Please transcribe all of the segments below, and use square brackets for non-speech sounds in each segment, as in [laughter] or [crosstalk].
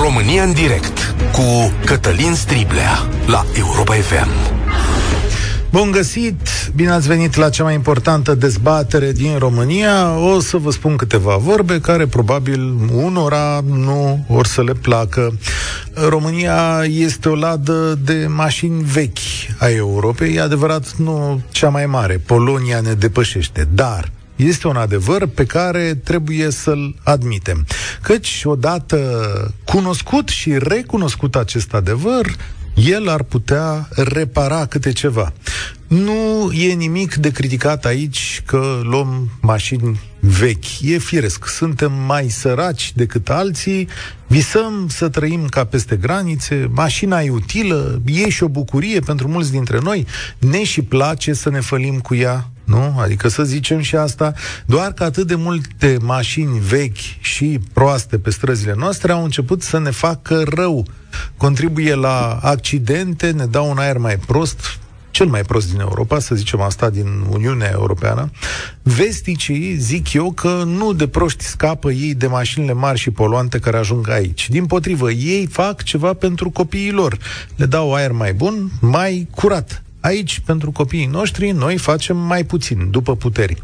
România în direct cu Cătălin Striblea la Europa FM. Bun găsit! Bine ați venit la cea mai importantă dezbatere din România. O să vă spun câteva vorbe care probabil unora nu or să le placă. România este o ladă de mașini vechi a Europei. E adevărat, nu cea mai mare. Polonia ne depășește. Dar este un adevăr pe care trebuie să-l admitem. Căci, odată cunoscut și recunoscut acest adevăr, el ar putea repara câte ceva. Nu e nimic de criticat aici că luăm mașini vechi. E firesc. Suntem mai săraci decât alții, visăm să trăim ca peste granițe, mașina e utilă, e și o bucurie pentru mulți dintre noi, ne și place să ne fălim cu ea nu? Adică să zicem și asta, doar că atât de multe mașini vechi și proaste pe străzile noastre au început să ne facă rău. Contribuie la accidente, ne dau un aer mai prost, cel mai prost din Europa, să zicem asta, din Uniunea Europeană. Vesticii zic eu că nu de proști scapă ei de mașinile mari și poluante care ajung aici. Din potrivă, ei fac ceva pentru copiii lor. Le dau aer mai bun, mai curat. Aici, pentru copiii noștri, noi facem mai puțin, după puteri.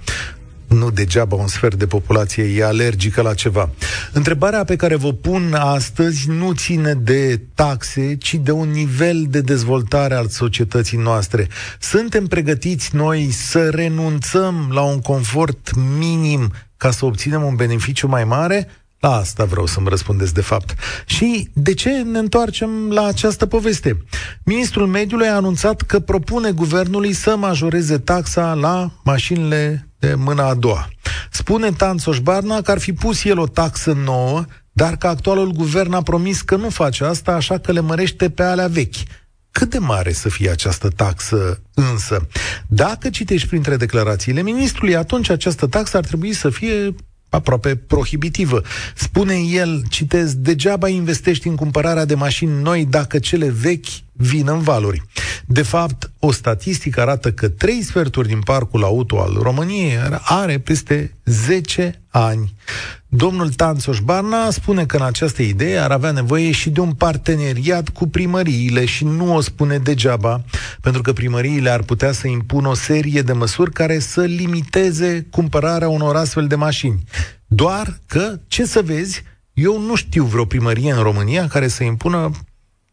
Nu degeaba un sfert de populație e alergică la ceva. Întrebarea pe care vă pun astăzi nu ține de taxe, ci de un nivel de dezvoltare al societății noastre. Suntem pregătiți noi să renunțăm la un confort minim ca să obținem un beneficiu mai mare? La asta vreau să-mi răspundeți de fapt. Și de ce ne întoarcem la această poveste? Ministrul Mediului a anunțat că propune guvernului să majoreze taxa la mașinile de mâna a doua. Spune Tanțoș Barna că ar fi pus el o taxă nouă, dar că actualul guvern a promis că nu face asta, așa că le mărește pe alea vechi. Cât de mare să fie această taxă însă? Dacă citești printre declarațiile ministrului, atunci această taxă ar trebui să fie aproape prohibitivă. Spune el, citez, degeaba investești în cumpărarea de mașini noi dacă cele vechi vin în valuri. De fapt, o statistică arată că trei sferturi din parcul auto al României are peste 10 ani. Domnul Tanțoș Barna spune că în această idee ar avea nevoie și de un parteneriat cu primăriile și nu o spune degeaba, pentru că primăriile ar putea să impună o serie de măsuri care să limiteze cumpărarea unor astfel de mașini. Doar că, ce să vezi, eu nu știu vreo primărie în România care să impună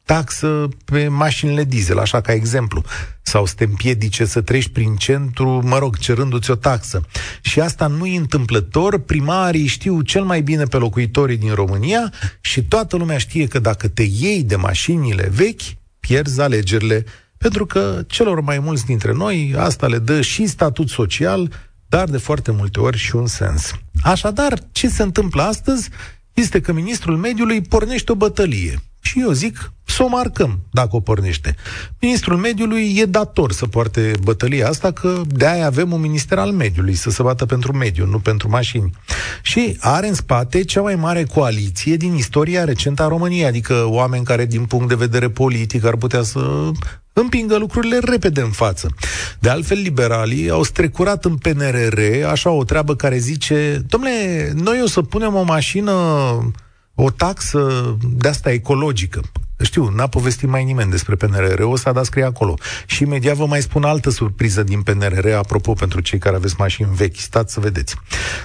taxă pe mașinile diesel, așa ca exemplu, sau să te împiedice să treci prin centru, mă rog, cerându-ți o taxă. Și asta nu e întâmplător, primarii știu cel mai bine pe locuitorii din România și toată lumea știe că dacă te iei de mașinile vechi, pierzi alegerile. Pentru că celor mai mulți dintre noi asta le dă și statut social, dar de foarte multe ori și un sens. Așadar, ce se întâmplă astăzi este că ministrul mediului pornește o bătălie. Și eu zic, să o marcăm dacă o pornește. Ministrul mediului e dator să poarte bătălia asta, că de-aia avem un minister al mediului, să se bată pentru mediu, nu pentru mașini. Și are în spate cea mai mare coaliție din istoria recentă a României, adică oameni care, din punct de vedere politic, ar putea să împingă lucrurile repede în față. De altfel, liberalii au strecurat în PNRR așa o treabă care zice, domnule, noi o să punem o mașină o taxă de asta ecologică. Știu, n-a povestit mai nimeni despre PNRR, o să a dat scrie acolo. Și imediat vă mai spun altă surpriză din PNRR, apropo, pentru cei care aveți mașini vechi. Stați să vedeți.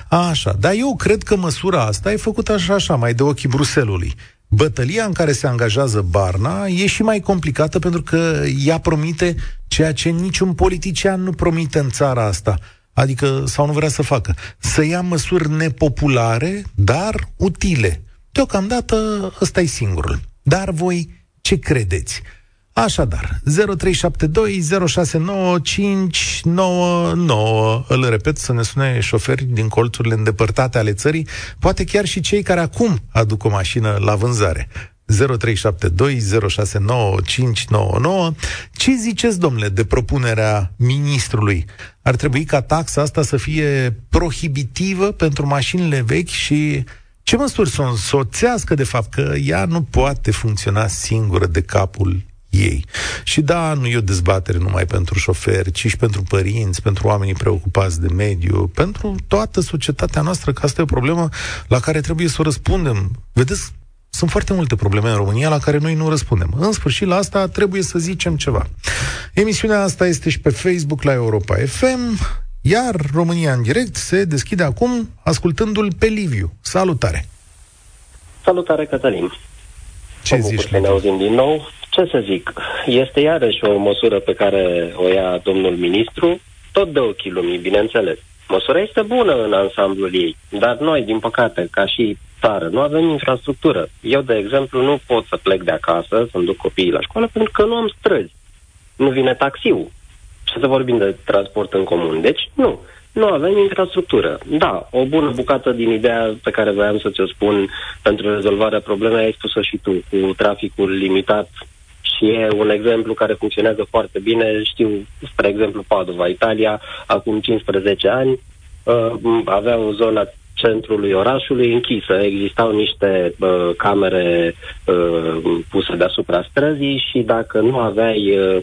Așa, dar eu cred că măsura asta e făcută așa, așa, mai de ochii Bruselului. Bătălia în care se angajează Barna e și mai complicată pentru că ea promite ceea ce niciun politician nu promite în țara asta. Adică, sau nu vrea să facă. Să ia măsuri nepopulare, dar utile Deocamdată ăsta e singurul. Dar voi ce credeți? Așadar, 0372069599 Îl repet, să ne sune șoferi din colțurile îndepărtate ale țării, poate chiar și cei care acum aduc o mașină la vânzare. 0372069599 Ce ziceți, domnule, de propunerea ministrului? Ar trebui ca taxa asta să fie prohibitivă pentru mașinile vechi și ce măsuri să o însoțească, de fapt, că ea nu poate funcționa singură de capul ei. Și da, nu e o dezbatere numai pentru șoferi, ci și pentru părinți, pentru oamenii preocupați de mediu, pentru toată societatea noastră, că asta e o problemă la care trebuie să o răspundem. Vedeți, Sunt foarte multe probleme în România la care noi nu răspundem. În sfârșit, la asta trebuie să zicem ceva. Emisiunea asta este și pe Facebook la Europa FM, iar România în direct se deschide acum ascultându-l pe Liviu. Salutare! Salutare, Cătălin! Ce mă zici? Să ne auzim din nou. Ce să zic? Este iarăși o măsură pe care o ia domnul ministru, tot de ochii lumii, bineînțeles. Măsura este bună în ansamblul ei, dar noi, din păcate, ca și țară, nu avem infrastructură. Eu, de exemplu, nu pot să plec de acasă, să-mi duc copiii la școală, pentru că nu am străzi. Nu vine taxiul. Ce să vorbim de transport în comun. Deci, nu. Nu avem infrastructură. Da, o bună bucată din ideea pe care voiam să ți-o spun pentru rezolvarea problemei ai spus-o și tu, cu traficul limitat și e un exemplu care funcționează foarte bine. Știu, spre exemplu, Padova, Italia, acum 15 ani, uh, aveau zona centrului orașului închisă. Existau niște uh, camere uh, puse deasupra străzii și dacă nu aveai uh,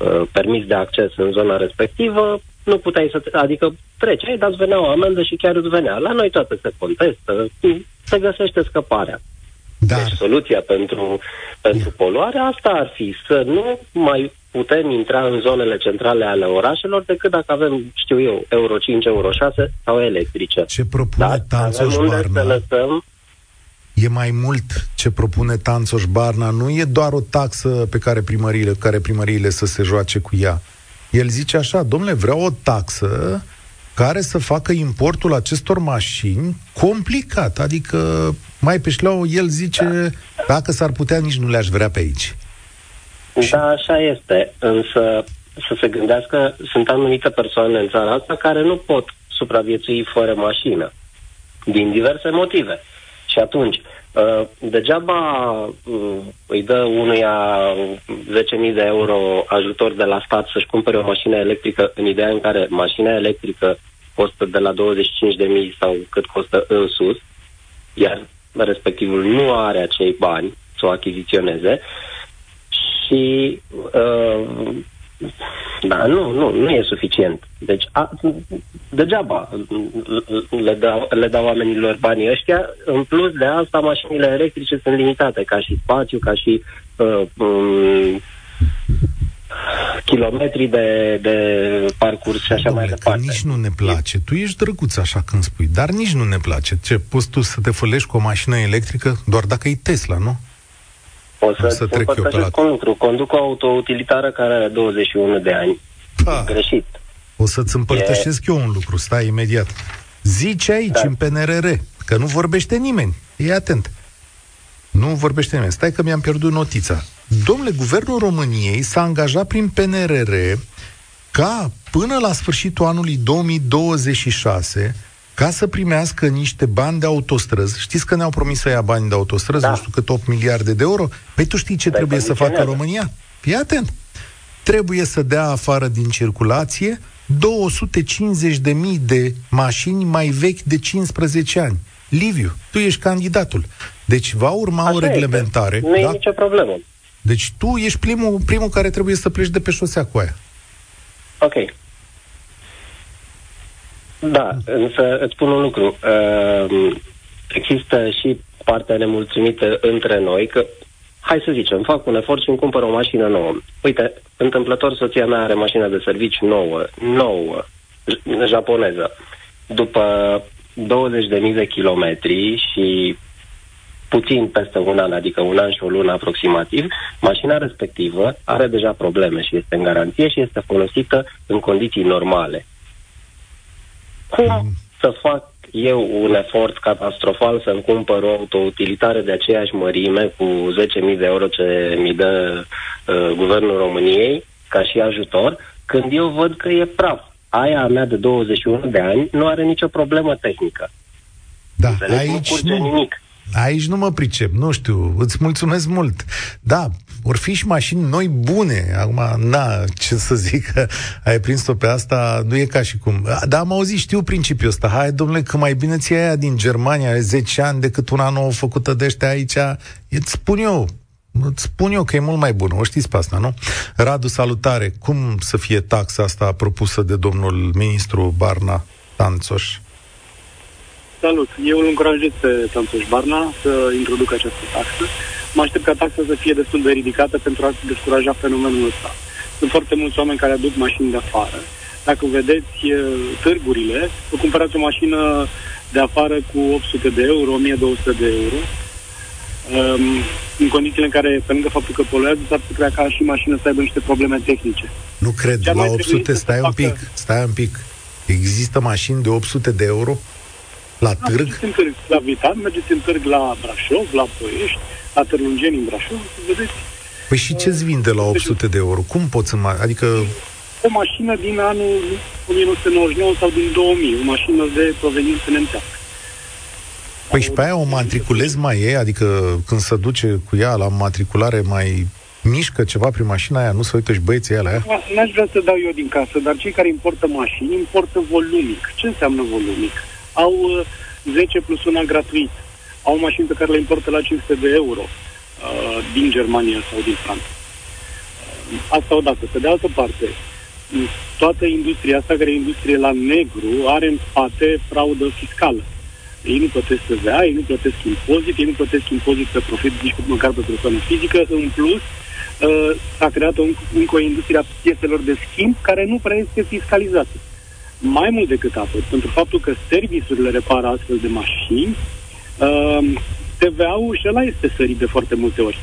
uh, permis de acces în zona respectivă, nu puteai să... Te, adică treceai, dar îți venea o amendă și chiar îți venea. La noi toate se contestă, se găsește scăparea. Dar... Deci soluția pentru, pentru poluare asta ar fi să nu mai putem intra în zonele centrale ale orașelor decât dacă avem, știu eu, Euro 5, Euro 6 sau electrice. Ce propune Dar Tanțoș Barna? Să lăsăm E mai mult ce propune Tanțoș Barna. Nu e doar o taxă pe care primăriile, care primăriile să se joace cu ea. El zice așa, domnule, vreau o taxă care să facă importul acestor mașini complicat. Adică, mai pe șleau, el zice, da. dacă s-ar putea, nici nu le-aș vrea pe aici. Da, așa este. Însă, să se gândească, sunt anumite persoane în țara asta care nu pot supraviețui fără mașină. Din diverse motive. Și atunci, Uh, degeaba uh, îi dă unuia 10.000 de euro ajutor de la stat să-și cumpere o mașină electrică în ideea în care mașina electrică costă de la 25.000 sau cât costă în sus, iar respectivul nu are acei bani să o achiziționeze. Și uh, da, nu, nu, nu e suficient. Deci, a, degeaba le dau, le dau oamenilor banii ăștia. În plus de asta, mașinile electrice sunt limitate, ca și spațiu, ca și uh, um, kilometri de, de parcurs și așa Domnule, mai departe. nici nu ne place. Tu ești drăguț așa când spui, dar nici nu ne place. Ce, poți tu să te fălești cu o mașină electrică doar dacă e Tesla, nu? O să, să trec eu pe la... un lucru. Conduc o autoutilitară care are 21 de ani. Pa. Greșit. O să-ți împărtășesc e... eu un lucru. Stai imediat. Zici aici, da. în PNRR, că nu vorbește nimeni. E atent. Nu vorbește nimeni. Stai că mi-am pierdut notița. Domnule, Guvernul României s-a angajat prin PNRR ca până la sfârșitul anului 2026 ca să primească niște bani de autostrăzi. Știți că ne-au promis să ia bani de autostrăzi, da. nu știu cât 8 miliarde de euro? Păi tu știi ce de trebuie să facă România? Fii atent. Trebuie să dea afară din circulație 250.000 de mașini mai vechi de 15 ani. Liviu, tu ești candidatul. Deci va urma Așa o reglementare. Este. Nu da? e nicio problemă. Deci tu ești primul, primul care trebuie să pleci de pe șosea cu aia. Ok. Da, însă îți spun un lucru. Uh, există și partea nemulțumită între noi că, hai să zicem, fac un efort și îmi cumpăr o mașină nouă. Uite, întâmplător soția mea are mașina de serviciu nouă, nouă, japoneză. După 20.000 de kilometri și puțin peste un an, adică un an și o lună aproximativ, mașina respectivă are deja probleme și este în garanție și este folosită în condiții normale. Cum să fac eu un efort catastrofal să-mi cumpăr o autoutilitare de aceeași mărime cu 10.000 de euro ce mi dă uh, Guvernul României ca și ajutor, când eu văd că e praf. Aia mea de 21 de ani nu are nicio problemă tehnică. Da, Înțeleg? aici nu, nu nimic. Aici nu mă pricep, nu știu, îți mulțumesc mult. Da, vor fi și mașini noi bune. Acum, na, ce să zic, [laughs] ai prins-o pe asta, nu e ca și cum. Dar am auzit, știu principiul ăsta. Hai, domnule, că mai bine ți aia din Germania, are 10 ani, decât una nouă făcută de ăștia aici. Îți spun eu, Îți spun eu că e mult mai bună, o știți pe asta, nu? Radu, salutare! Cum să fie taxa asta propusă de domnul ministru Barna Tanțoș? Salut! Eu îl încurajez pe Tantoș Barna să introducă această taxă. Mă aștept ca taxa să fie destul de ridicată pentru a descuraja fenomenul ăsta. Sunt foarte mulți oameni care aduc mașini de afară. Dacă vedeți târgurile, vă cumpărați o mașină de afară cu 800 de euro, 1200 de euro. Um, în condițiile în care, pe lângă faptul că poluează, s-ar putea ca și mașina să aibă niște probleme tehnice. Nu cred, la 800, stai un pic, stai un pic. Există mașini de 800 de euro la da, târg? Mergeți în târg la Vitan, mergeți în târg la Brașov, la Poiești, la Târlungeni în Brașov, vedeți. Păi și ce-ți vinde la 800 de euro? Cum poți să... Adică... O mașină din anul 1999 sau din 2000, o mașină de proveniență nemțească. Păi și pe aia o matriculez mai e? Adică când se duce cu ea la matriculare mai mișcă ceva prin mașina aia, nu se uită și băieții aia la ea? N-aș vrea să dau eu din casă, dar cei care importă mașini importă volumic. Ce înseamnă volumic? Au 10 uh, plus una gratuit. Au mașini pe care le importă la 500 de euro uh, din Germania sau din Franța. Uh, asta odată. Pe de altă parte, toată industria asta, care e industrie la negru, are în spate fraudă fiscală. Ei nu plătesc TVA, ei nu plătesc impozit, ei nu plătesc impozit pe profit, nici măcar pe persoană fizică. În plus, uh, s-a creat o, încă o industrie a pieselor de schimb care nu prea este fiscalizată. Mai mult decât atât, pentru faptul că serviciurile repară astfel de mașini, uh, TVA-ul și ăla este sărit de foarte multe ori.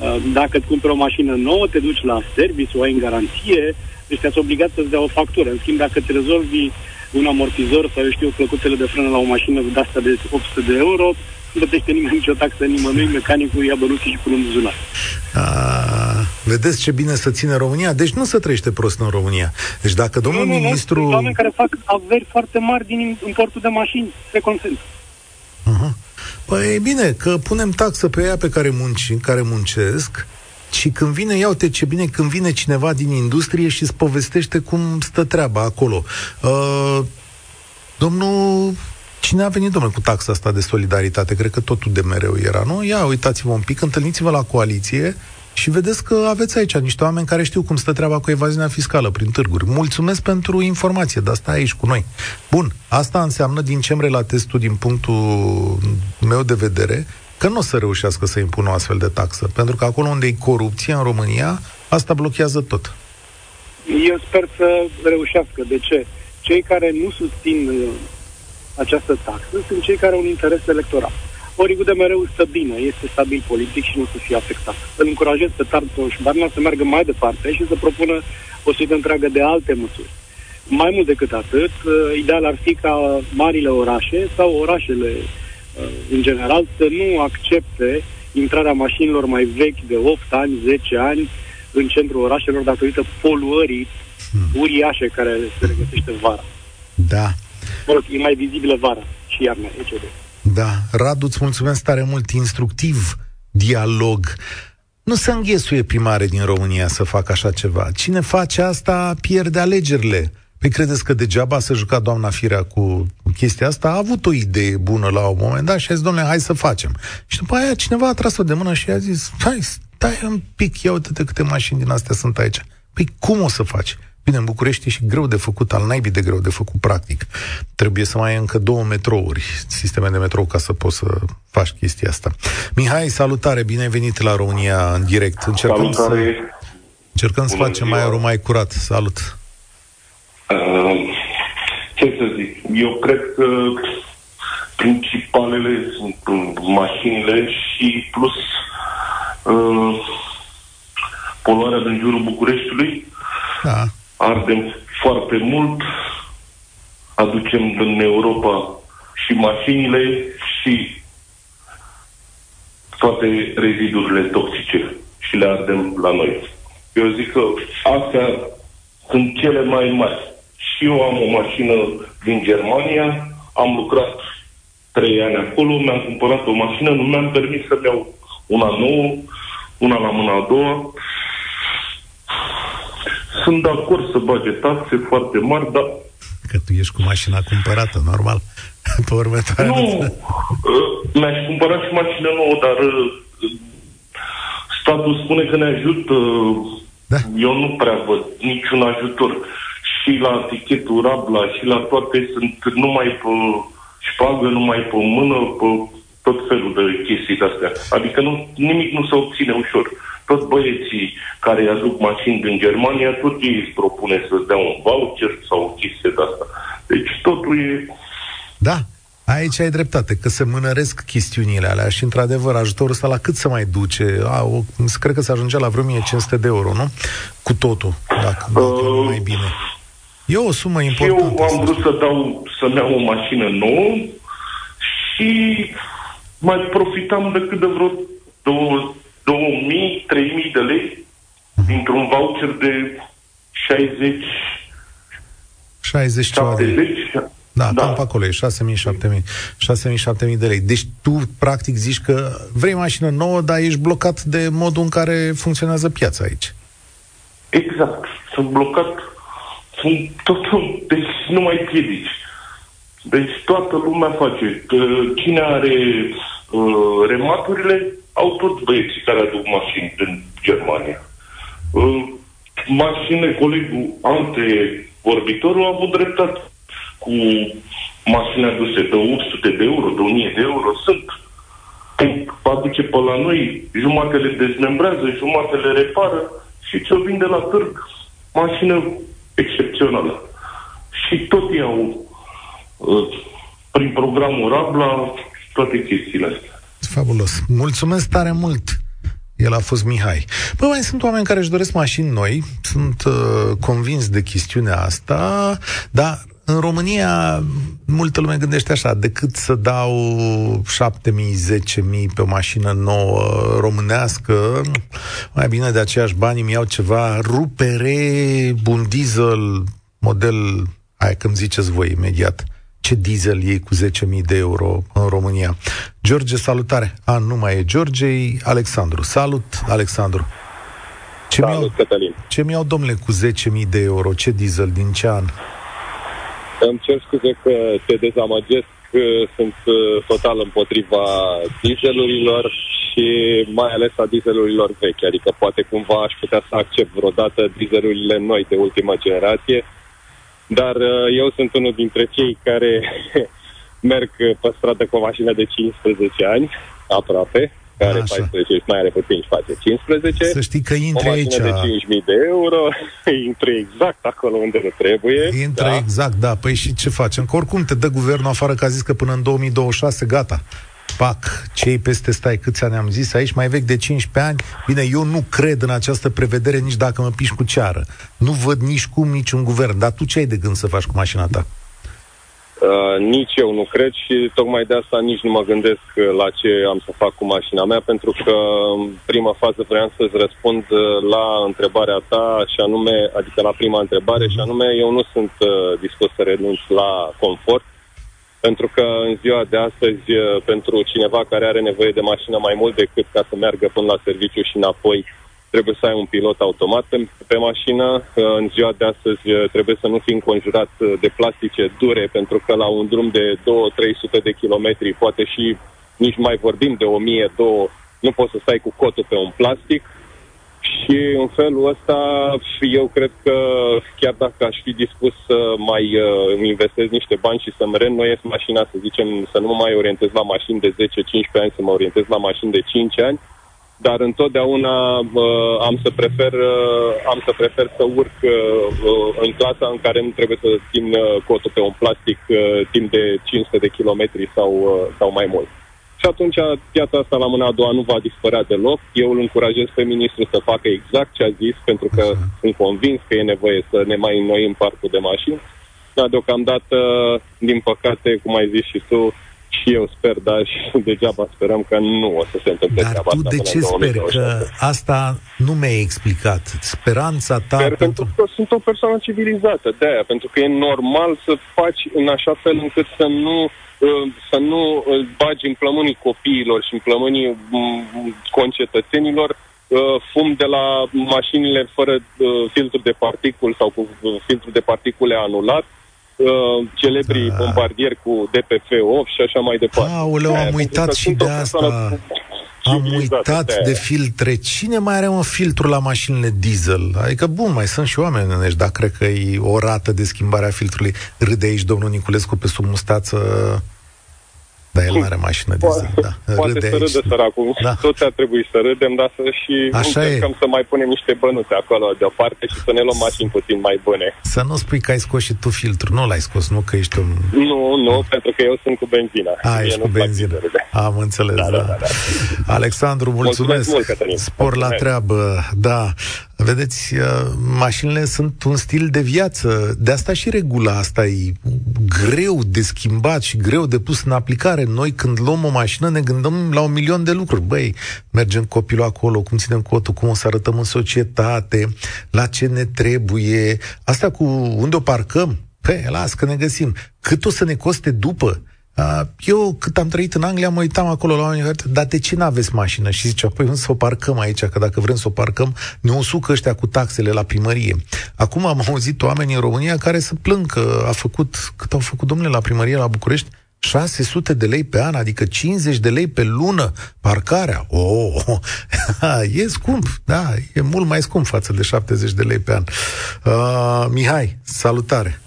Uh, dacă îți cumperi o mașină nouă, te duci la serviciu, o ai în garanție, deci te-ați obligat să-ți dea o factură. În schimb, dacă îți rezolvi un amortizor sau, eu știu, plăcutele de frână la o mașină de asta de 800 de euro, nu plătește nimeni nicio taxă nimănui, mecanicul ia bănuții și pune în buzunar. vedeți ce bine să ține România? Deci nu se trăiește prost în România. Deci dacă domnul nu, nu, ministru... Nu, oameni care fac averi foarte mari din importul de mașini se consent. Uh-huh. Păi e bine, că punem taxă pe ea pe care, munci, care muncesc și când vine, ia uite ce bine, când vine cineva din industrie și îți povestește cum stă treaba acolo. Uh, domnul Cine a venit, domnule, cu taxa asta de solidaritate? Cred că totul de mereu era, nu? Ia, uitați-vă un pic, întâlniți-vă la coaliție și vedeți că aveți aici niște oameni care știu cum stă treaba cu evaziunea fiscală prin târguri. Mulțumesc pentru informație, dar stai aici cu noi. Bun, asta înseamnă, din ce îmi relatez tu din punctul meu de vedere, că nu o să reușească să impună o astfel de taxă. Pentru că acolo unde e corupție în România, asta blochează tot. Eu sper să reușească. De ce? Cei care nu susțin uh, această taxă sunt cei care au un interes electoral. Ori de mereu stă bine, este stabil politic și nu să fie afectat. Îl încurajez pe Tartoș Barna să meargă mai departe și să propună o sută întreagă de alte măsuri. Mai mult decât atât, uh, ideal ar fi ca marile orașe sau orașele în general, să nu accepte intrarea mașinilor mai vechi de 8 ani, 10 ani în centrul orașelor datorită poluării hmm. uriașe care se regăsește vara. Da. Mă e mai vizibilă vara și iarna, e Da. Radu, îți mulțumesc tare mult, instructiv dialog. Nu se înghesuie primare din România să facă așa ceva. Cine face asta pierde alegerile. Păi credeți că degeaba să juca doamna Firea cu chestia asta? A avut o idee bună la un moment dat și a zis, domnule, hai să facem. Și după aia cineva a tras-o de mână și a zis, hai, stai un pic, ia uite câte mașini din astea sunt aici. Păi cum o să faci? Bine, în București e și greu de făcut, al naibii de greu de făcut, practic. Trebuie să mai ai încă două metrouri, sisteme de metrou, ca să poți să faci chestia asta. Mihai, salutare, bine ai venit la România în direct. Încercăm salutare. să, încercăm să facem mai aerul mai curat. Salut! Uh, ce să zic, eu cred că principalele sunt mașinile și plus uh, poluarea din jurul Bucureștiului. Da. Ardem foarte mult, aducem în Europa și mașinile și toate rezidurile toxice și le ardem la noi. Eu zic că astea sunt cele mai mari și eu am o mașină din Germania, am lucrat trei ani acolo, mi-am cumpărat o mașină, nu mi-am permis să iau una nouă, una la mâna a doua. Sunt de acord să bage taxe foarte mari, dar... Că tu ești cu mașina cumpărată, normal. [laughs] Pe următoare Nu, uh, mi-aș cumpăra și mașină nouă, dar uh, statul spune că ne ajută. Da. Eu nu prea văd niciun ajutor și la tichetul Rabla și la toate sunt numai pe șpagă numai pe mână, pe tot felul de chestii de-astea. Adică nu, nimic nu se obține ușor. Toți băieții care aduc mașini din Germania, tot ei îți propune să-ți dea un voucher sau o chestie de-asta. Deci totul e... Da, Aici ai dreptate, că se mânăresc chestiunile alea și, într-adevăr, ajutorul ăsta la cât să mai duce? A, o, cred că se ajungea la vreo 1500 de euro, nu? Cu totul, dacă, dacă uh, mai bine. E o sumă importantă. Eu am vrut să dau, să-mi iau o mașină nouă și mai profitam decât de vreo 2000, 3000 de lei dintr-un voucher de 60 60 70, da, da. cam pe acolo e 6.000, 7.000, 6.000, de lei. Deci tu, practic, zici că vrei mașină nouă, dar ești blocat de modul în care funcționează piața aici. Exact. Sunt blocat. Sunt totul, deci nu mai piedici. Deci toată lumea face. Cine are uh, rematurile, au toți băieții care aduc mașini din Germania. Uh, mașine, colegul ante vorbitorul a avut dreptate cu mașini aduse de 800 de euro, de 1000 de euro, sunt. Când aduce pe la noi, jumate le dezmembrează, jumate le repară și ce-o vinde la târg, mașină excepțională. Și tot iau uh, prin programul Rabla toate chestiile astea. Fabulos. Mulțumesc tare mult! El a fost Mihai. Bă, mai sunt oameni care își doresc mașini noi, sunt uh, convins de chestiunea asta, dar în România, multă lume gândește așa, decât să dau 7.000, 10.000 pe o mașină nouă românească, mai bine de aceiași bani îmi iau ceva rupere, un diesel, model, hai că-mi ziceți voi imediat, ce diesel iei cu 10.000 de euro în România. George, salutare! A, nu mai e George, e Alexandru. Salut, Alexandru! Ce Salut, mi-au, Cătălin! Ce mi-au, domnule, cu 10.000 de euro? Ce diesel? Din ce an? Îmi cer scuze că te dezamăgesc, sunt uh, total împotriva dieselurilor și mai ales a dieselurilor vechi. Adică poate cumva aș putea să accept vreodată dieselurile noi de ultima generație, dar uh, eu sunt unul dintre cei care [laughs] merg pe stradă cu o mașină de 15 ani, aproape, care Așa. 14 și mai are puțin și face 15. Să știi că intri o aici. de 5.000 de euro, [laughs] intri exact acolo unde nu trebuie. Intră da. exact, da. Păi și ce facem? Că oricum te dă guvernul afară că a zis că până în 2026 gata. Pac, cei peste stai câți ani am zis aici, mai vechi de 15 ani. Bine, eu nu cred în această prevedere nici dacă mă piși cu ceară. Nu văd nici cum niciun guvern. Dar tu ce ai de gând să faci cu mașina ta? Uh, nici eu nu cred și tocmai de asta nici nu mă gândesc uh, la ce am să fac cu mașina mea, pentru că în prima fază vreau să-ți răspund uh, la întrebarea ta și anume, adică la prima întrebare și anume, eu nu sunt uh, dispus să renunț la confort, pentru că în ziua de astăzi, uh, pentru cineva care are nevoie de mașină mai mult decât ca să meargă până la serviciu și înapoi, uh, trebuie să ai un pilot automat pe, pe mașină. În ziua de astăzi eh, trebuie să nu fii înconjurat eh, de plastice dure, pentru că la un drum de 2-300 de kilometri, poate și nici mai vorbim de 1000-2, nu poți să stai cu cotul pe un plastic. Și în felul ăsta, eu cred că chiar dacă aș fi dispus să mai uh, investez niște bani și să-mi reînnoiesc mașina, să zicem, să nu mă mai orientez la mașini de 10-15 ani, să mă orientez la mașini de 5 ani, dar întotdeauna uh, am să prefer uh, am să prefer să urc uh, în clasa în care nu trebuie să țin uh, cotul pe un plastic uh, timp de 500 de kilometri sau, uh, sau mai mult. Și atunci piața asta la mâna a doua nu va dispărea deloc. Eu îl încurajez pe ministru să facă exact ce a zis, pentru că uh-huh. sunt convins că e nevoie să ne mai înnoim parcul de mașini. Dar deocamdată, din păcate, cum ai zis și tu, și eu sper, dar și [laughs] degeaba sperăm că nu o să se întâmple Dar treaba tu de ce speri? Că asta nu mi-ai explicat. Speranța ta... Sper pentru... pentru că sunt o persoană civilizată, de aia, pentru că e normal să faci în așa fel încât să nu uh, să nu bagi în plămânii copiilor și în plămânii mm, concetățenilor uh, fum de la mașinile fără uh, filtru de particul sau cu filtru de particule anulat, uh, celebrii da. bombardieri cu DPF-8 și așa mai departe. Aoleu, am uitat și de asta. Am uitat de, de filtre. Cine mai are un filtru la mașinile diesel? Adică, bun, mai sunt și oameni în dar cred că e o rată de schimbare a filtrului. Râde aici domnul Niculescu pe sub mustață Dar el nu are mașină diesel, da. Poate Râde să aici. râde săracul. Da. Da. Toți ar trebui să râdem, dar să și Așa încercăm e. să mai punem niște bănuțe acolo deoparte și să ne luăm mașini puțin mai bune. Să nu spui că ai scos și tu filtru. Nu l-ai scos, nu că ești un... Nu, nu, pentru că eu sunt cu benzina. A, Mie ești cu nu-mi plac benzină. dieselele. Am înțeles, da. Da, da, da, da. Alexandru, mulțumesc. Mulțumesc mult, Cătălin. Spor la Mulțumesc. treabă, da. Vedeți, uh, mașinile sunt un stil de viață. De asta și regula asta e greu de schimbat și greu de pus în aplicare. Noi când luăm o mașină ne gândim la un milion de lucruri. Băi, mergem copilul acolo, cum ținem cotul, cum o să arătăm în societate, la ce ne trebuie. Asta cu unde o parcăm, Păi, las că ne găsim. Cât o să ne coste după? Uh, Eu, cât am trăit în Anglia, mă uitam acolo la oameni care, dar de ce n-aveți mașină? Și zicea, păi unde să o parcăm aici, că dacă vrem să o parcăm, ne usucă ăștia cu taxele la primărie. Acum am auzit oameni în România care se plâng că a făcut, cât au făcut domnule la primărie la București? 600 de lei pe an, adică 50 de lei pe lună parcarea. Oh, [laughs] e scump, da, e mult mai scump față de 70 de lei pe an. Uh, Mihai, salutare!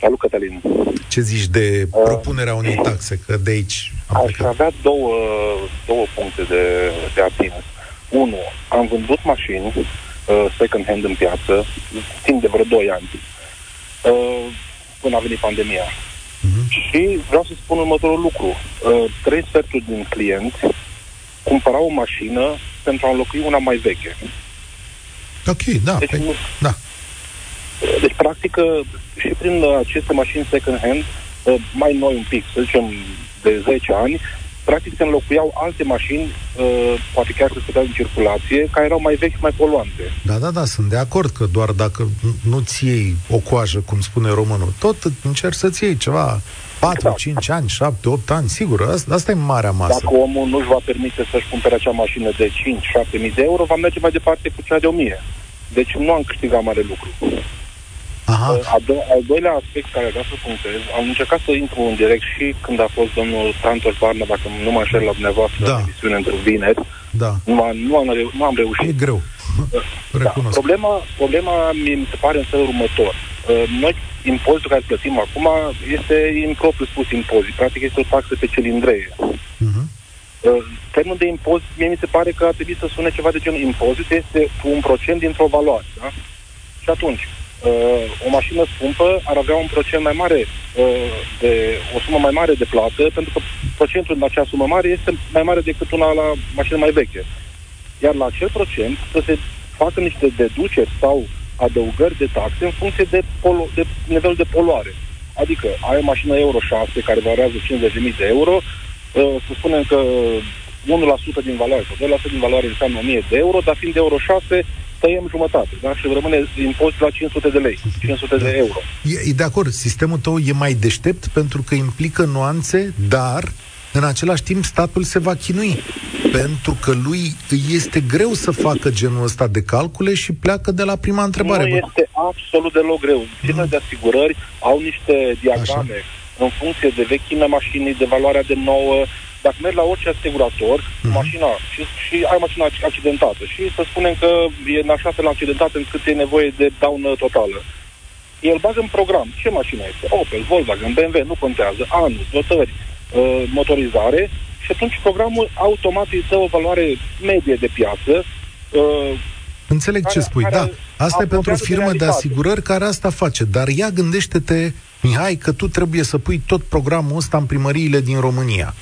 Salut, Cătălin. Ce zici de propunerea unei taxe? Că de aici am Aș plecat. avea două, două puncte de, de atins. Unu, am vândut mașini uh, second hand în piață timp de vreo 2 ani, uh, până a venit pandemia. Mhm. Și vreau să spun următorul lucru. Uh, trei sferturi din clienți cumpărau o mașină pentru a înlocui una mai veche. Ok, da, Deci, păi, nu, da. Deci, practic, uh, și prin uh, aceste mașini second-hand, uh, mai noi un pic, să zicem, de 10 ani, practic se înlocuiau alte mașini, uh, poate chiar se stăteau în circulație, care erau mai vechi și mai poluante. Da, da, da, sunt de acord că doar dacă n- nu-ți iei o coajă, cum spune românul, tot încerci să-ți iei ceva 4, Exact. 5 ani, 7, 8 ani, sigur, asta, asta e marea masă. Dacă omul nu-și va permite să-și cumpere acea mașină de 5-7 mii de euro, va merge mai departe cu cea de 1000. Deci nu am câștigat mare lucru. Aha, Uh, A do- al doilea aspect care vreau să punctez, am încercat să intru în direct și când a fost domnul Santos Barna, dacă nu mă înșel la dumneavoastră, Da. în emisiune într vineri, da, nu am, nu am, reu- nu am reușit. e greu. Da, Recunosc. problema, problema mi se pare în felul următor. Uh, Noi, impozitul care îl plătim acum este impropriu spus impozit. Practic este o taxă pe cilindreie. Mhm. Uh, Termenul de impozit, mie mi se pare că ar trebui să sune ceva de genul impozit este un procent dintr-o valoare. Da? Și atunci, uh, o mașină scumpă ar avea un procent mai mare, uh, de, o sumă mai mare de plată, pentru că procentul în acea sumă mare este mai mare decât una la mașină mai veche. Iar la acel procent să se facă niște deduceri sau adăugări de taxe în funcție de, polo, de nivel de poluare. Adică ai o mașină Euro 6 care valorează 50.000 de euro, uh, să spunem că 1% din valoare sau 2% din valoare înseamnă 1000 de euro, dar fiind de Euro 6 tăiem jumătate, da? Și rămâne impozit la 500 de lei, 500 de euro. E, e de acord, sistemul tău e mai deștept pentru că implică nuanțe, dar în același timp statul se va chinui. Pentru că lui îi este greu să facă genul ăsta de calcule și pleacă de la prima întrebare. Nu Bă, este absolut deloc greu. Firmele de asigurări au niște diagrame în funcție de vechimea mașinii, de valoarea de nouă. Dacă mergi la orice asigurator, Mhm. mașina, și, și ai mașina ac- accidentată și să spunem că e în așa fel accidentată încât e nevoie de daună totală. El bagă în program ce mașină este, Opel, Volkswagen, BMW, nu contează, anul, dotări, uh, motorizare și atunci programul automat îi dă o valoare medie de piață uh, Înțeleg ce care- spui, care da. Asta e pentru o apropiază de firmă de realitate. asigurări care asta face. Dar ia gândește-te, Mihai, că tu trebuie să pui tot programul ăsta în primăriile din România.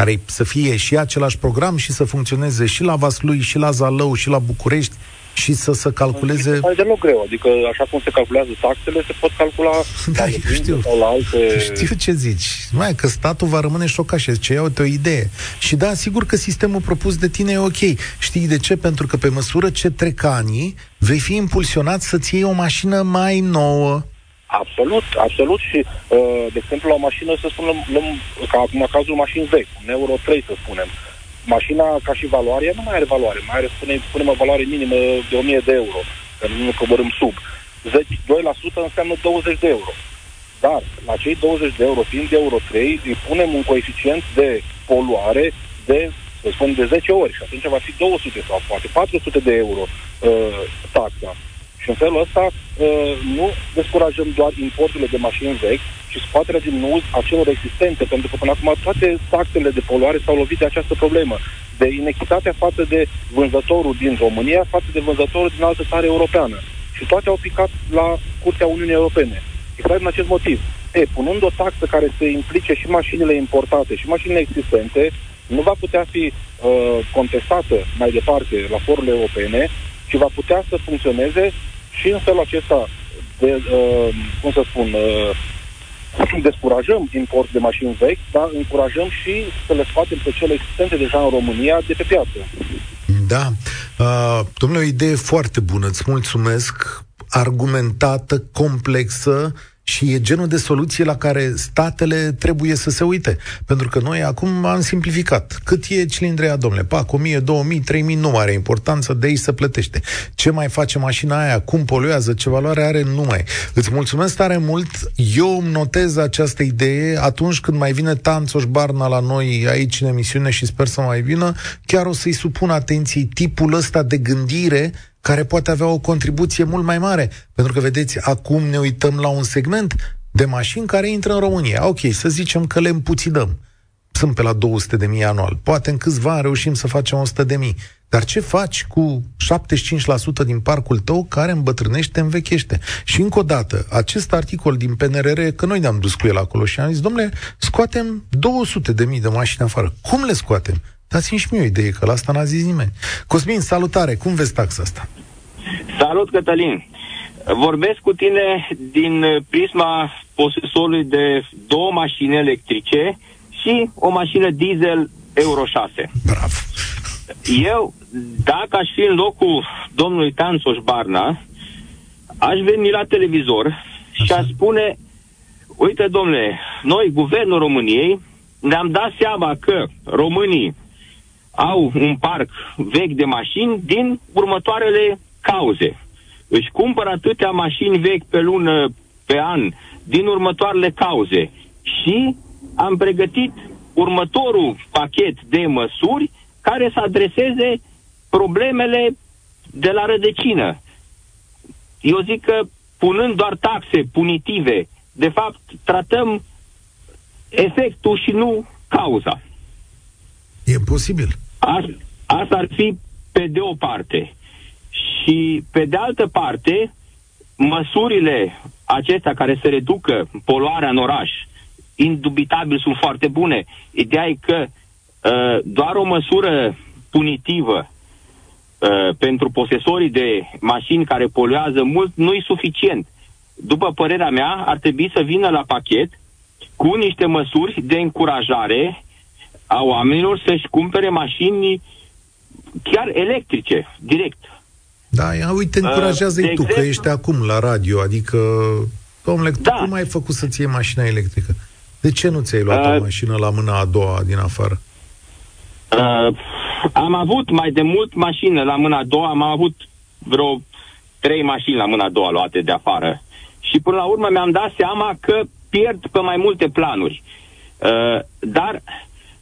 Care să fie și același program și să funcționeze și la Vaslui, și la Zalău, și la București și să se calculeze... E deloc greu, adică așa cum se calculează taxele, se pot calcula [laughs] Da, la eu locuințe știu. sau la alte... [laughs] Știu ce zici. Mai că statul va rămâne șocat și zice, ia uite o idee. Și da, sigur că sistemul propus de tine e ok. Știi de ce? Pentru că pe măsură ce trec anii, vei fi impulsionat să-ți iei o mașină mai nouă. Absolut, absolut și, uh, de exemplu, la o mașină, să spunem, luăm, ca acum cazul mașini vechi, un Euro 3, să spunem. Mașina, ca și valoare, ea nu mai are valoare, mai are, spune, spunem, o valoare minimă de 1000 de euro, că nu coborâm sub. 10, 2% înseamnă 20 de euro. Dar, la cei 20 de euro, fiind de Euro 3, îi punem un coeficient de poluare de, să spunem, de 10 ori și atunci va fi 200 sau poate 400 de euro uh, taxa. Și în felul ăsta uh, nu descurajăm doar importurile de mașini vechi, ci scoaterea din uz a celor existente, pentru că până acum toate taxele de poluare s-au lovit de această problemă, de inechitatea față de vânzătorul din România, față de vânzătorul din altă țară europeană. Și toate au picat la Curtea Uniunii Europene. Exact din acest motiv. E, punând o taxă care să implice și mașinile importate și mașinile existente, nu va putea fi uh, contestată mai departe la forurile europene, ci va putea să funcționeze și în felul acesta de, uh, cum să spun, uh, descurajăm import de mașini vechi, dar încurajăm și să le scoatem pe cele existente deja în România de pe piață. Da. Uh, domnule, o idee foarte bună, îți mulțumesc, argumentată, complexă, și e genul de soluție la care statele trebuie să se uite. Pentru că noi acum am simplificat. Cât e cilindrea, domnule? Pac, 1000, 2000, 3000, nu are importanță, de aici se plătește. Ce mai face mașina aia? Cum poluează? Ce valoare are? Nu mai. Îți mulțumesc tare mult. Eu îmi notez această idee atunci când mai vine Tanțoș Barna la noi aici în emisiune și sper să mai vină, chiar o să-i supun atenției tipul ăsta de gândire care poate avea o contribuție mult mai mare. Pentru că, vedeți, acum ne uităm la un segment de mașini care intră în România. Ok, să zicem că le împuțidăm. Sunt pe la 200 de mii anual. Poate în câțiva ani reușim să facem 100 de mii. Dar ce faci cu 75% din parcul tău care îmbătrânește, învechește? Și încă o dată, acest articol din PNRR, că noi ne-am dus cu el acolo și am zis, domnule, scoatem 200 de mii de mașini afară. Cum le scoatem? Dați-mi și mie o idee, că la asta n-a zis nimeni. Cosmin, salutare! Cum vezi taxa asta? Salut, Cătălin! Vorbesc cu tine din prisma posesorului de două mașini electrice și o mașină diesel Euro 6. Bravo! Eu, dacă aș fi în locul domnului Tanțoș Barna, aș veni la televizor Așa. și aș spune uite, domnule, noi, Guvernul României, ne-am dat seama că românii au un parc vechi de mașini din următoarele cauze. Își cumpără atâtea mașini vechi pe lună, pe an, din următoarele cauze. Și am pregătit următorul pachet de măsuri care să adreseze problemele de la rădăcină. Eu zic că punând doar taxe punitive, de fapt, tratăm efectul și nu cauza. E posibil. Asta ar fi pe de o parte. Și pe de altă parte, măsurile acestea care se reducă poluarea în oraș, indubitabil sunt foarte bune. Ideea e că uh, doar o măsură punitivă uh, pentru posesorii de mașini care poluează mult nu e suficient. După părerea mea, ar trebui să vină la pachet cu niște măsuri de încurajare a oamenilor să-și cumpere mașini chiar electrice, direct. Da, ia uite, încurajează-i uh, tu, exemplu, că ești acum la radio, adică, domnule, da. tu cum ai făcut să-ți iei mașina electrică? De ce nu ți-ai luat uh, o mașină la mâna a doua din afară? Uh, am avut mai de mult mașină la mâna a doua, am avut vreo trei mașini la mâna a doua luate de afară. Și până la urmă mi-am dat seama că pierd pe mai multe planuri. Uh, dar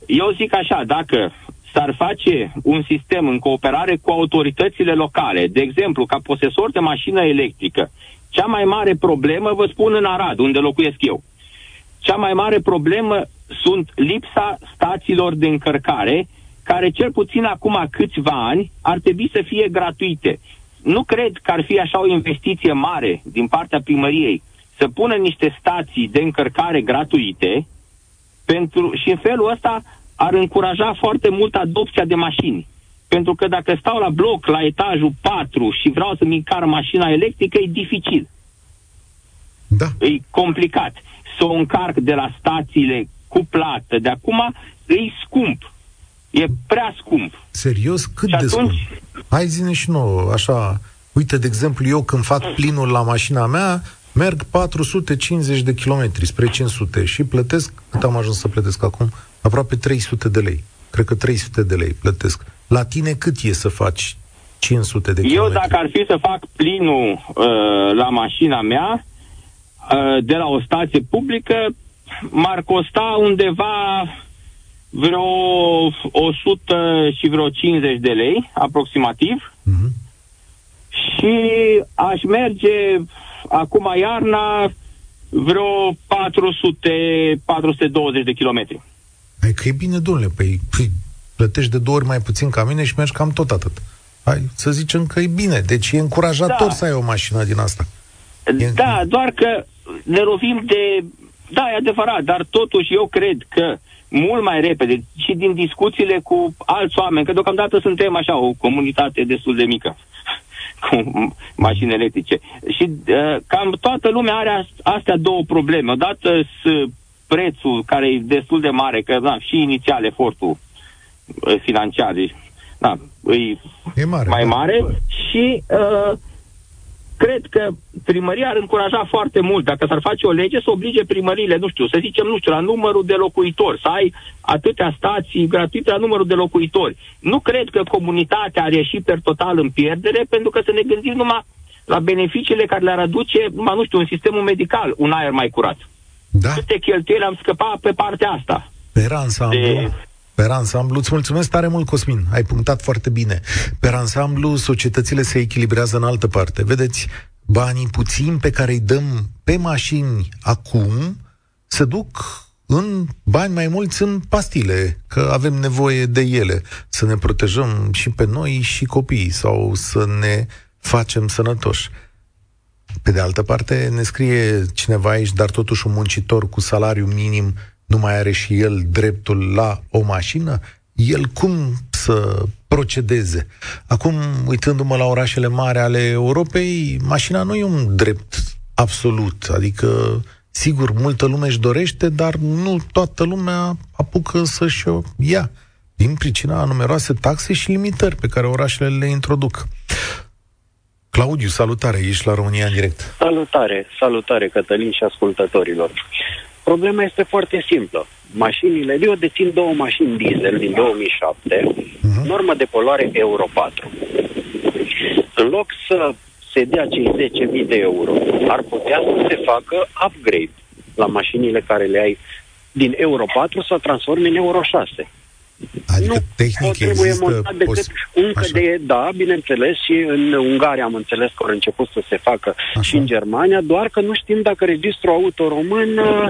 eu zic așa, dacă s-ar face un sistem în cooperare cu autoritățile locale, de exemplu, ca posesor de mașină electrică, cea mai mare problemă, vă spun în Arad, unde locuiesc eu, cea mai mare problemă sunt lipsa stațiilor de încărcare, care cel puțin acum câțiva ani ar trebui să fie gratuite. Nu cred că ar fi așa o investiție mare din partea primăriei să pună niște stații de încărcare gratuite pentru, și în felul ăsta ar încuraja foarte mult adopția de mașini. Pentru că dacă stau la bloc, la etajul 4 și vreau să-mi încar mașina electrică, e dificil. Da. E complicat. Să o încarc de la stațiile cu plată de acum, e scump. E prea scump. Serios? Cât și de atunci... scump? Hai zine și nouă, așa... Uite, de exemplu, eu când fac plinul la mașina mea, merg 450 de kilometri spre 500 și plătesc, cât am ajuns să plătesc acum? Aproape 300 de lei. Cred că 300 de lei plătesc. La tine cât e să faci 500 de kilometri? Eu dacă ar fi să fac plinul uh, la mașina mea, uh, de la o stație publică, m-ar costa undeva vreo 100 și vreo 50 de lei, aproximativ. Uh-huh. și aș merge acum iarna vreo 400, 420 de kilometri. Hai că e bine, domnule, păi, păi plătești de două ori mai puțin ca mine și mergi cam tot atât. Hai să zicem că e bine, deci e încurajator da. să ai o mașină din asta. E... Da, doar că ne lovim de... Da, e adevărat, dar totuși eu cred că mult mai repede și din discuțiile cu alți oameni, că deocamdată suntem așa o comunitate destul de mică [laughs] cu mașini electrice. Și uh, cam toată lumea are astea două probleme. Odată prețul care e destul de mare, că da, și inițial efortul uh, financiar da, e, e mare, mai da. mare și uh, cred că primăria ar încuraja foarte mult, dacă s-ar face o lege, să oblige primăriile, nu știu, să zicem, nu știu, la numărul de locuitori, să ai atâtea stații gratuite la numărul de locuitori. Nu cred că comunitatea ar ieși per total în pierdere, pentru că să ne gândim numai la beneficiile care le-ar aduce, numai, nu știu, un sistemul medical, un aer mai curat. Da. Câte cheltuieli am scăpat pe partea asta. Pe ansamblu, de... Per ansamblu, îți mulțumesc tare mult, Cosmin, ai punctat foarte bine. Per ansamblu, societățile se echilibrează în altă parte. Vedeți, banii puțini pe care îi dăm pe mașini acum se duc în bani mai mulți în pastile, că avem nevoie de ele, să ne protejăm și pe noi și copiii sau să ne facem sănătoși. Pe de altă parte, ne scrie cineva aici, dar totuși un muncitor cu salariu minim nu mai are și el dreptul la o mașină? El cum să procedeze? Acum, uitându-mă la orașele mari ale Europei, mașina nu e un drept absolut, adică Sigur, multă lume își dorește, dar nu toată lumea apucă să-și o ia, din pricina a numeroase taxe și limitări pe care orașele le introduc. Claudiu, salutare, ești la România în direct. Salutare, salutare Cătălin și ascultătorilor. Problema este foarte simplă. Mașinile, eu dețin două mașini diesel din 2007, uh-huh. Mhm. normă de poluare Euro 4. În loc să se dea cei 10.000 de euro, ar putea să se facă upgrade la mașinile care le ai din Euro 4 să transforme în Euro 6. Adică nu tehnic trebuie montat decât pos- încă Așa. de, da, bineînțeles, și în Ungaria am înțeles că au început să se facă Așa. și în Germania, doar că nu știm dacă registrul auto român uh,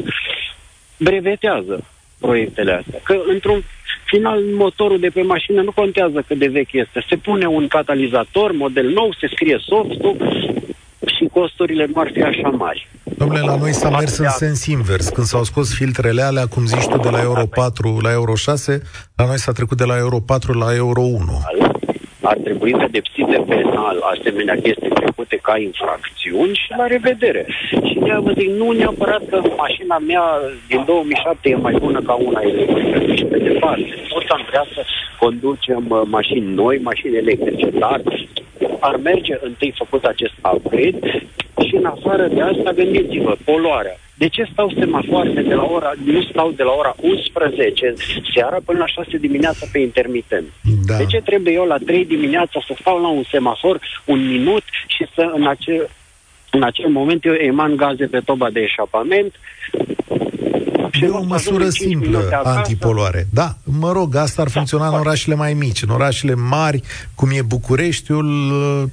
brevetează proiectele astea. Că într-un final motorul de pe mașină nu contează cât de vechi este. Se pune un catalizator, model nou, se scrie softul și costurile nu ar fi așa mari. Domnule, la noi s-a mers în sens invers. Când s-au scos filtrele alea, cum zici tu, de la Euro 4 la Euro 6, la noi s-a trecut de la Euro 4 la Euro 1 ar trebui pedepsite penal asemenea chestii trecute ca infracțiuni și la revedere. Și de vă zic, nu neapărat că mașina mea din 2007 e mai bună ca una electrică și pe departe. Toți am vrea să conducem uh, mașini noi, mașini electrice, dar ar merge întâi făcut acest upgrade și în afară de asta gândiți-vă, poluarea de ce stau semafoarele de la ora, nu stau de la ora 11 seara până la 6 dimineața pe intermitent? Da. De ce trebuie eu la 3 dimineața să stau la un semafor un minut și să în acel, în acel moment eu eman gaze pe toba de eșapament E o măsură simplă antipoluare. Da, mă rog, asta ar funcționa da, în orașele mai mici. În orașele mari, cum e Bucureștiul,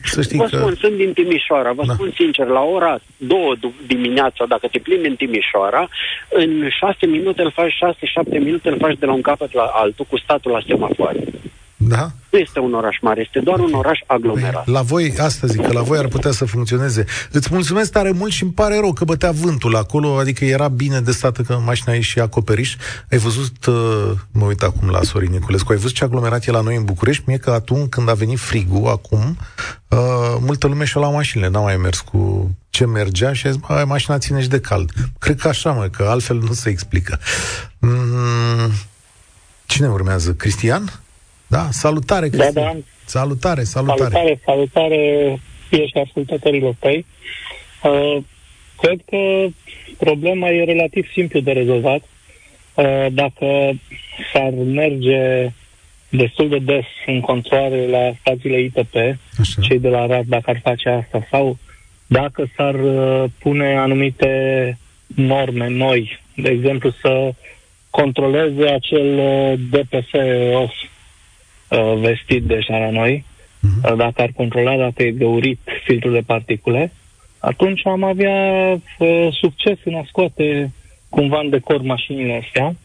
să știi vă că... spun, sunt din Timișoara. Vă da. spun sincer, la ora 2 dimineața, dacă te plimbi în Timișoara, în 6 minute îl faci, 6-7 minute îl faci de la un capăt la altul cu statul la semafoare. Da? Nu este un oraș mare, este doar un oraș aglomerat. Păi, la voi, asta zic, că la voi ar putea să funcționeze. Îți mulțumesc tare mult și îmi pare rău că bătea vântul acolo, adică era bine de stată că mașina e și acoperiș. Ai văzut, uh, mă uit acum la Sorin Niculescu, ai văzut ce aglomerat e la noi în București? Mie că atunci când a venit frigul, acum, uh, multă lume și-a luat mașinile, n-a mai mers cu ce mergea și a zis, bă, mașina ține și de cald. Cred că așa, mă, că altfel nu se explică. Mm, cine urmează? Cristian? Da, salutare, Cristian. Da, da. Salutare, salutare. Salutare, salutare și ascultătorilor tăi. Uh, cred că problema e relativ simplu de rezolvat. Uh, dacă s-ar merge destul de des în controle la stațiile ITP, Așa. cei de la RAD, dacă ar face asta, sau dacă s-ar uh, pune anumite norme noi, de exemplu să controleze acel uh, DPS off uh, vestit deja la noi, uh-huh. dacă ar controla dacă e găurit filtrul de particule, atunci am avea uh, succes în a scoate cumva în decor mașinile astea.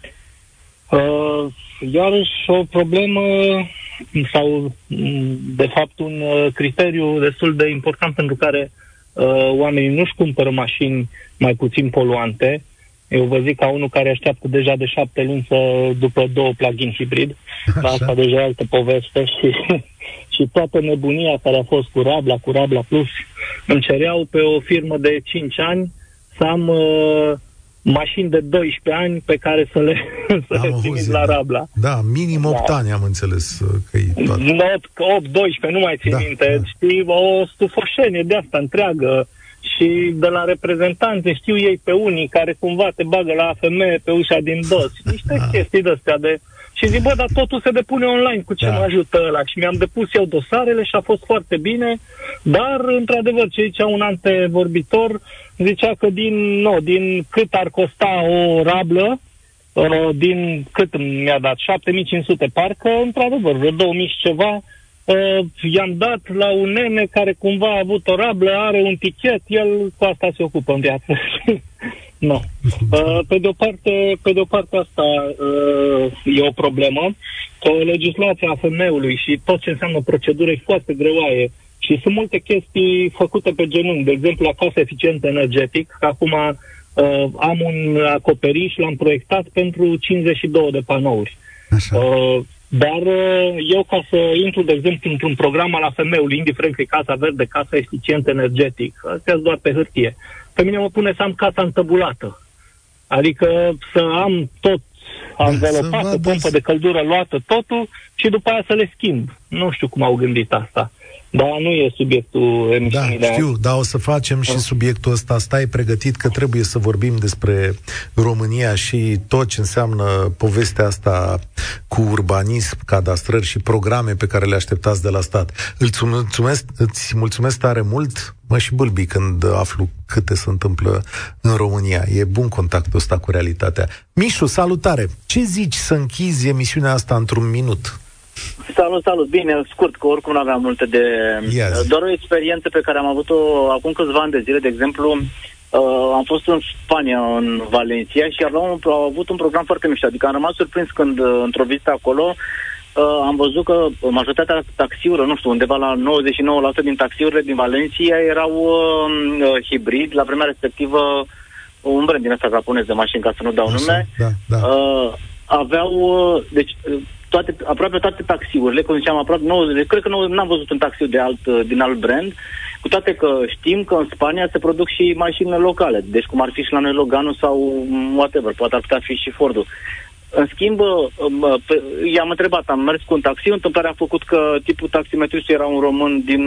Uh, iarăși o problemă sau de fapt un uh, criteriu destul de important pentru care uh, oamenii nu-și cumpără mașini mai puțin poluante. Eu vă zic ca unul care așteaptă deja de șapte luni să, după două plug-in hibrid, dar asta deja e altă poveste și, [laughs] și toată nebunia care a fost cu Rabla, cu Rabla Plus, îmi cereau pe o firmă de 5 ani să am uh, mașini de 12 ani pe care să le, [laughs] să le trimis la Rabla. Da, minim 8 da. ani am înțeles uh, că e toată. 8, 12, nu mai țin da, minte. Da. Știi, o stufoșenie de asta întreagă și de la reprezentanți știu ei pe unii care cumva te bagă la femeie pe ușa din dos. Niște da. chestii de astea de... Și zic, bă, dar totul se depune online, cu ce da. mă ajută ăla? Și mi-am depus eu dosarele și a fost foarte bine, dar, într-adevăr, ce zicea un antevorbitor, zicea că din, no, din cât ar costa o rablă, uh, din cât mi-a dat, 7500 parcă, într-adevăr, vreo 2000 și ceva, uh, i-am dat la un nene care cumva a avut o rablă, are un tichet, el cu asta se ocupă în viață. [laughs] nu. Uh, pe, de o parte, pe de o parte asta uh, e o problemă, că legislația femeului și tot ce înseamnă procedură e foarte greoaie și sunt multe chestii făcute pe genunchi, de exemplu la casă eficient energetic, că acum uh, am un acoperiș, l-am proiectat pentru 52 de panouri. Așa. Uh, dar uh, eu ca să intru, de exemplu, într-un program al AFM-ului, indiferent că e casa verde, casa eficient energetic, astea doar pe hârtie. Pe mine mă pune să am casa întăbulată. Adică să am tot anvelopat, da, pompă de căldură luată, totul, și după aia să le schimb. Nu știu cum au gândit asta. Da, nu e subiectul emisiunii Da, știu, dar o să facem și subiectul ăsta. Stai pregătit că trebuie să vorbim despre România și tot ce înseamnă povestea asta cu urbanism, cadastrări și programe pe care le așteptați de la stat. Îți mulțumesc, îți mulțumesc tare mult, mă și bâlbi când aflu câte se întâmplă în România. E bun contactul ăsta cu realitatea. Mișu, salutare! Ce zici să închizi emisiunea asta într-un minut? Salut, salut. Bine, scurt, că oricum nu aveam multe de... Yes. Doar o experiență pe care am avut-o acum câțiva ani de zile. De exemplu, uh, am fost în Spania, în Valencia și aveam, am avut un program foarte mișto. Adică am rămas surprins când, uh, într-o vizită acolo, uh, am văzut că majoritatea taxiurilor, nu știu, undeva la 99% din taxiurile din Valencia erau uh, uh, hibrid. La vremea respectivă, un brand din ăsta japonez de mașini, ca să nu dau Așa, nume, da, da. Uh, aveau, uh, deci, uh, toate, aproape toate taxiurile, cum ziceam, aproape 90, cred că nu am văzut un taxi de alt, uh, din alt brand, cu toate că știm că în Spania se produc și mașinile locale, deci cum ar fi și la noi Loganul sau whatever, poate ar putea fi și Fordul. În schimb, um, i-am întrebat, am mers cu un taxi, întâmplarea a făcut că tipul taximetrist era un român din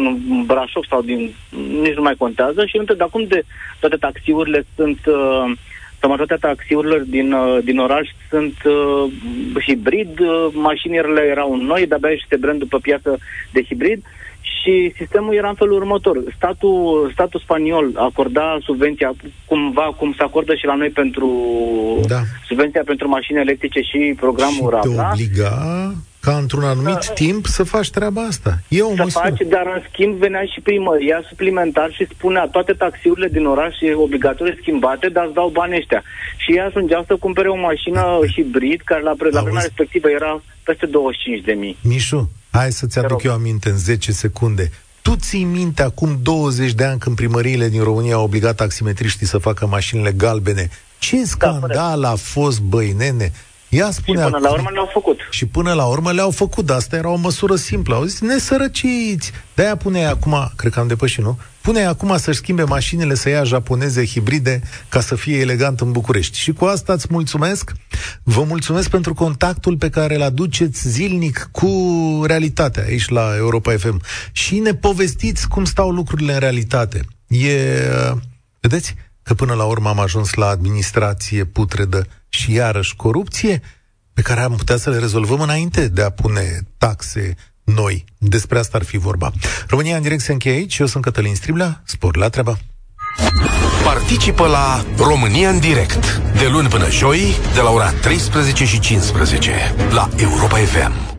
Brașov sau din... nici nu mai contează și între de acum de toate taxiurile sunt uh, sau majoritatea taxiurilor din, uh, din oraș sunt uh, hibrid, uh, mașinile erau noi, de-abia este brandul pe piață de hibrid și sistemul era în felul următor. Statul, statul spaniol acorda subvenția cumva cum se acordă și la noi pentru da. subvenția pentru mașini electrice și programul și te obliga ca într-un anumit da. timp să faci treaba asta. E o să măsură. faci, dar în schimb venea și primăria suplimentar și spunea toate taxiurile din oraș e obligatoriu schimbate, dar îți dau bani ăștia. Și ea ajungea să cumpere o mașină hibrid, care la, la vremea respectivă era peste 25 de mii. Mișu, hai să-ți aduc eu aminte în 10 secunde. Tu ții minte acum 20 de ani când primăriile din România au obligat taximetriștii să facă mașinile galbene? Ce da, scandal da, a fost, băi, nene? Ea spune și până acum, la urmă le-au făcut. Și până la urmă le-au făcut, dar asta era o măsură simplă. Au zis, nesărăciți. De-aia pune acum, cred că am depășit, nu? Pune acum să-și schimbe mașinile, să ia japoneze hibride ca să fie elegant în București. Și cu asta îți mulțumesc. Vă mulțumesc pentru contactul pe care îl aduceți zilnic cu realitatea aici la Europa FM. Și ne povestiți cum stau lucrurile în realitate. E... Vedeți? Că până la urmă am ajuns la administrație putredă și iarăși corupție, pe care am putea să le rezolvăm înainte de a pune taxe noi. Despre asta ar fi vorba. România în direct se încheie aici. Eu sunt Cătălin Striblea. Spor la treaba. Participă la România în direct de luni până joi de la ora 13 și 15 la Europa FM.